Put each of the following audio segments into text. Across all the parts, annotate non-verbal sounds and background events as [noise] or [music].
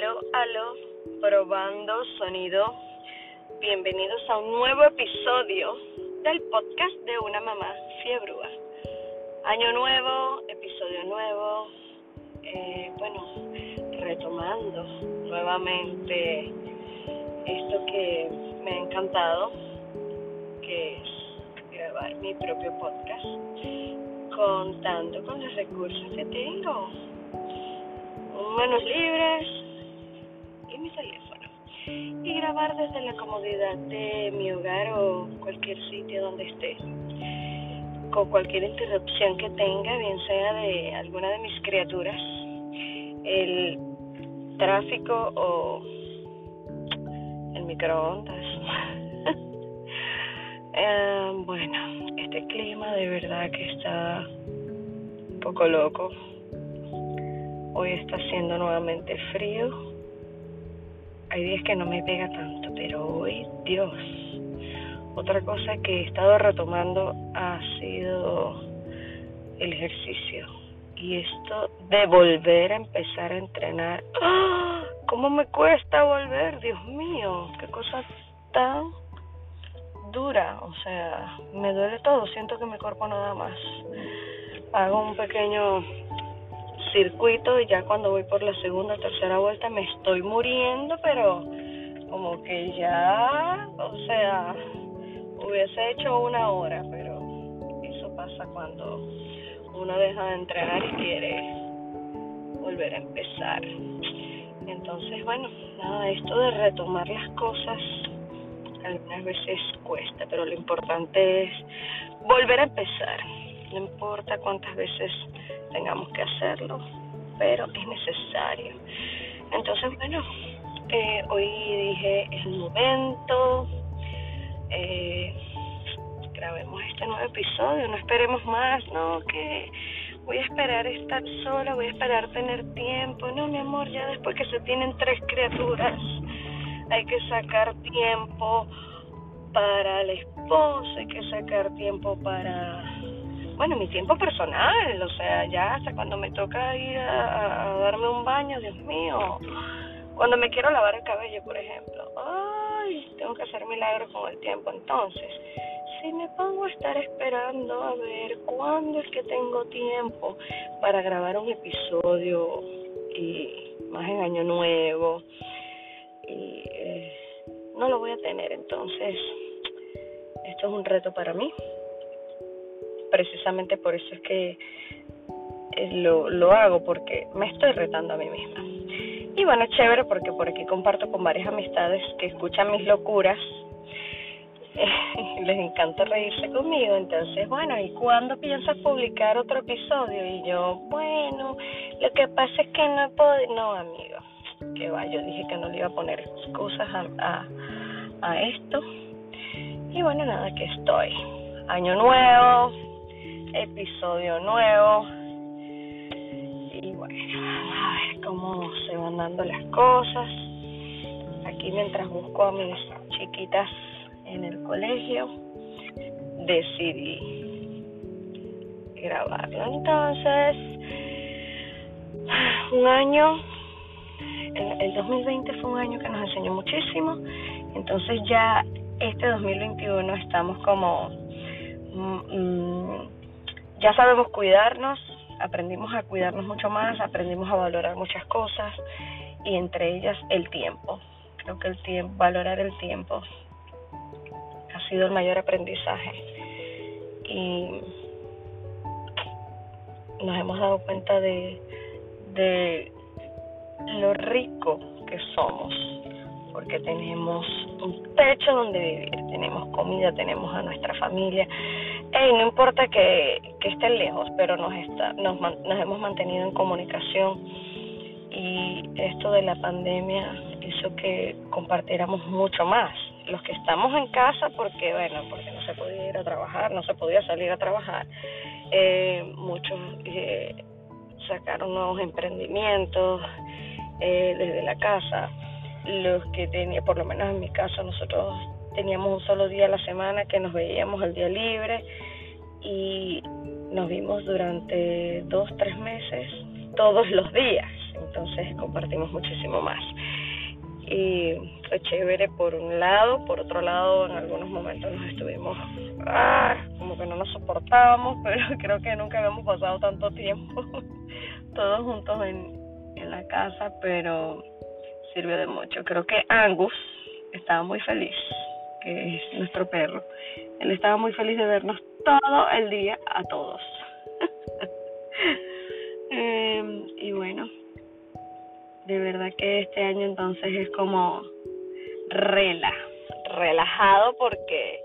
Aló, aló, probando sonido. Bienvenidos a un nuevo episodio del podcast de una mamá fiebrúa. Año nuevo, episodio nuevo. Eh, bueno, retomando nuevamente esto que me ha encantado, que es grabar mi propio podcast, contando con los recursos que tengo manos libres teléfono. Y grabar desde la comodidad de mi hogar o cualquier sitio donde esté. Con cualquier interrupción que tenga, bien sea de alguna de mis criaturas, el tráfico o el microondas. [laughs] Eh, bueno, este clima de verdad que está un poco loco Hoy está haciendo nuevamente frío. Hay días que no me pega tanto, pero hoy, Dios. Otra cosa que he estado retomando ha sido el ejercicio. Y esto de volver a empezar a entrenar. ¡Ah! ¿Cómo me cuesta volver? Dios mío, qué cosa tan dura. O sea, me duele todo. Siento que mi cuerpo nada más. Hago un pequeño circuito y ya cuando voy por la segunda o tercera vuelta me estoy muriendo, pero como que ya, o sea, hubiese hecho una hora, pero eso pasa cuando uno deja de entrenar y quiere volver a empezar. Entonces, bueno, nada, esto de retomar las cosas algunas veces cuesta, pero lo importante es volver a empezar. No importa cuántas veces tengamos que hacerlo, pero es necesario. Entonces, bueno, eh, hoy dije, es el momento, eh, grabemos este nuevo episodio, no esperemos más, no, que voy a esperar estar sola, voy a esperar tener tiempo, no, mi amor, ya después que se tienen tres criaturas, hay que sacar tiempo para el esposo, hay que sacar tiempo para bueno, mi tiempo personal, o sea, ya hasta cuando me toca ir a, darme un baño, Dios mío, cuando me quiero lavar el cabello, por ejemplo, ay, tengo que hacer milagros con el tiempo, entonces, si me pongo a estar esperando a ver cuándo es que tengo tiempo para grabar un episodio y más en año nuevo, y eh, no lo voy a tener, entonces, esto es un reto para mí precisamente por eso es que eh, lo, lo hago, porque me estoy retando a mí misma. Y bueno, chévere porque por aquí comparto con varias amistades que escuchan mis locuras. [laughs] Les encanta reírse conmigo, entonces, bueno, ¿y cuándo piensas publicar otro episodio? Y yo, bueno, lo que pasa es que no puedo, no, amigo, que va, yo dije que no le iba a poner excusas a, a, a esto. Y bueno, nada, que estoy. Año nuevo, episodio nuevo. Y bueno, a ver cómo se van dando las cosas. Aquí mientras busco a mis chiquitas en el colegio, decidí grabarlo. Entonces, un año, el, el 2020 fue un año que nos enseñó muchísimo. Entonces ya este 2021 estamos como... Mm, ya sabemos cuidarnos, aprendimos a cuidarnos mucho más, aprendimos a valorar muchas cosas y entre ellas el tiempo. Creo que el tiempo, valorar el tiempo ha sido el mayor aprendizaje y nos hemos dado cuenta de, de lo rico que somos porque tenemos un techo donde vivir, tenemos comida, tenemos a nuestra familia. Hey, no importa que, que estén lejos, pero nos, está, nos, nos hemos mantenido en comunicación y esto de la pandemia hizo que compartiéramos mucho más. Los que estamos en casa, porque bueno, porque no se podía ir a trabajar, no se podía salir a trabajar, eh, muchos eh, sacaron nuevos emprendimientos eh, desde la casa los que tenía, por lo menos en mi caso, nosotros teníamos un solo día a la semana que nos veíamos el día libre y nos vimos durante dos, tres meses todos los días. entonces compartimos muchísimo más. Y fue chévere por un lado, por otro lado en algunos momentos nos estuvimos ah, como que no nos soportábamos, [laughs] pero creo que nunca habíamos pasado tanto tiempo [laughs] todos juntos en, en la casa, pero sirvió de mucho. Creo que Angus estaba muy feliz, que es nuestro perro. Él estaba muy feliz de vernos todo el día a todos. [laughs] eh, y bueno, de verdad que este año entonces es como rela, relajado porque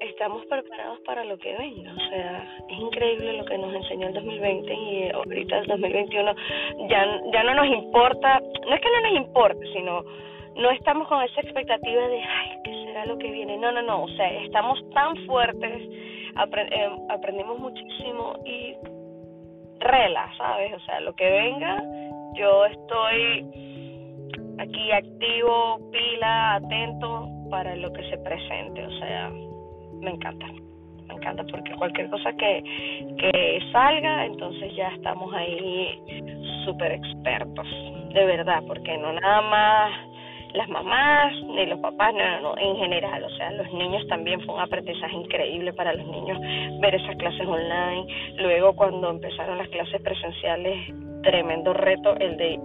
estamos preparados para lo que venga. O sea, es increíble lo que nos enseñó el 2020 y ahorita el 2021 ya, ya no nos importa, no es que no nos importe, sino no estamos con esa expectativa de, ay, ¿qué será lo que viene? No, no, no, o sea, estamos tan fuertes, eh, aprendimos muchísimo y rela, ¿sabes? O sea, lo que venga, yo estoy aquí activo, pila, atento para lo que se presente, o sea, me encanta, me encanta porque cualquier cosa que, que salga, entonces ya estamos ahí súper expertos, de verdad, porque no nada más las mamás ni los papás, no, no, no, en general, o sea, los niños también fue un aprendizaje increíble para los niños ver esas clases online. Luego cuando empezaron las clases presenciales, tremendo reto el de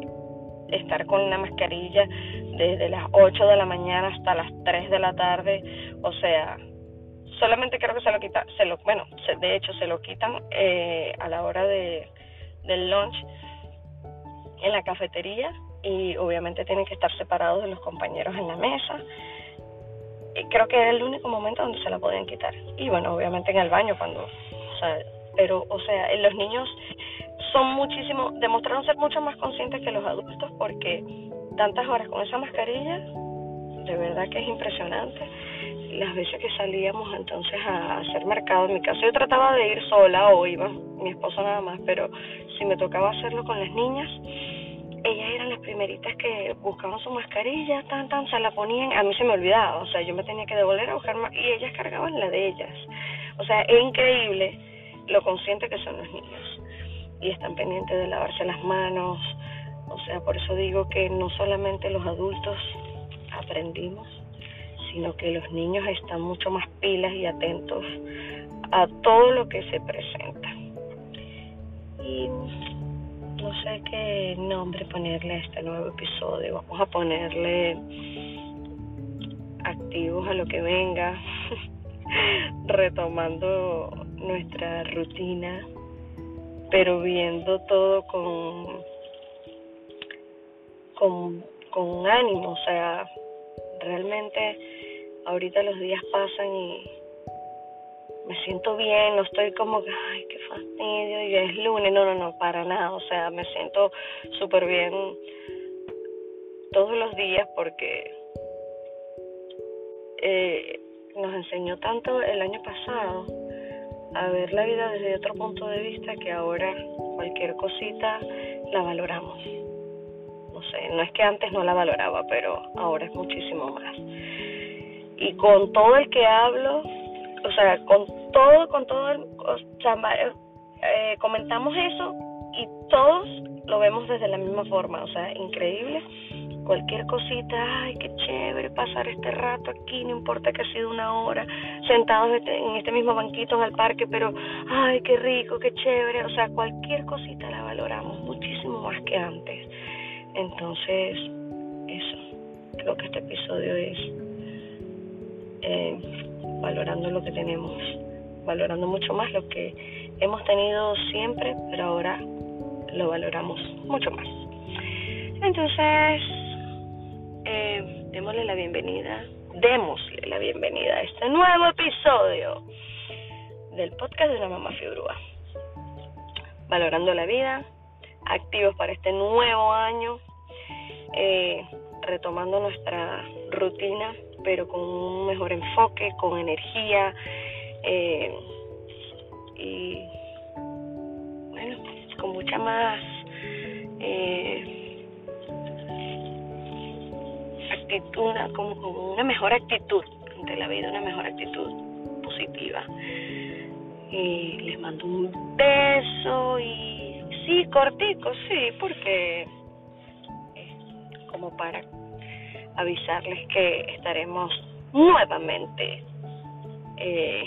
estar con una mascarilla desde las 8 de la mañana hasta las 3 de la tarde, o sea, solamente creo que se lo quitan, se lo, bueno, de hecho se lo quitan eh, a la hora de del lunch en la cafetería y obviamente tienen que estar separados de los compañeros en la mesa. Y creo que era el único momento donde se la podían quitar. Y bueno, obviamente en el baño cuando, pero, o sea, los niños son muchísimo, demostraron ser mucho más conscientes que los adultos porque tantas horas con esa mascarilla, de verdad que es impresionante. Las veces que salíamos entonces a hacer mercado, en mi caso yo trataba de ir sola o iba mi esposo nada más, pero si me tocaba hacerlo con las niñas, ellas eran las primeritas que buscaban su mascarilla, tan, tan, se la ponían, a mí se me olvidaba, o sea, yo me tenía que devolver a buscar más, y ellas cargaban la de ellas. O sea, es increíble lo consciente que son los niños y están pendientes de lavarse las manos. O sea, por eso digo que no solamente los adultos aprendimos, sino que los niños están mucho más pilas y atentos a todo lo que se presenta. Y no sé qué nombre ponerle a este nuevo episodio. Vamos a ponerle activos a lo que venga, [laughs] retomando nuestra rutina, pero viendo todo con, con, con ánimo. O sea, realmente ahorita los días pasan y me siento bien, no estoy como que, ay, qué fastidio, y es lunes, no, no, no, para nada, o sea, me siento súper bien todos los días porque eh, nos enseñó tanto el año pasado a ver la vida desde otro punto de vista que ahora cualquier cosita la valoramos. No sé, no es que antes no la valoraba, pero ahora es muchísimo más. Y con todo el que hablo, o sea, con todo, con todo, el, o eh, comentamos eso y todos lo vemos desde la misma forma, o sea, increíble. Cualquier cosita, ay, qué chévere pasar este rato aquí, no importa que ha sido una hora, sentados este, en este mismo banquito en el parque, pero, ay, qué rico, qué chévere, o sea, cualquier cosita la valoramos muchísimo más que antes. Entonces, eso, creo que este episodio es eh, valorando lo que tenemos, valorando mucho más lo que hemos tenido siempre, pero ahora lo valoramos mucho más. Entonces, eh, démosle la bienvenida, démosle la bienvenida a este nuevo episodio del podcast de la mamá Fibrúa. Valorando la vida, activos para este nuevo año, eh, retomando nuestra rutina pero con un mejor enfoque, con energía eh, y bueno, con mucha más eh, actitud, como con una mejor actitud ante la vida, una mejor actitud positiva. Y les mando un beso y así cortico, sí, porque eh, como para avisarles que estaremos nuevamente eh,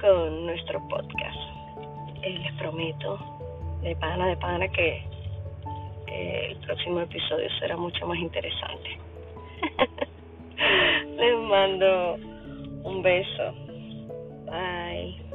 con nuestro podcast. Eh, les prometo, de pana de pana, que el próximo episodio será mucho más interesante. [laughs] les mando un beso. Bye.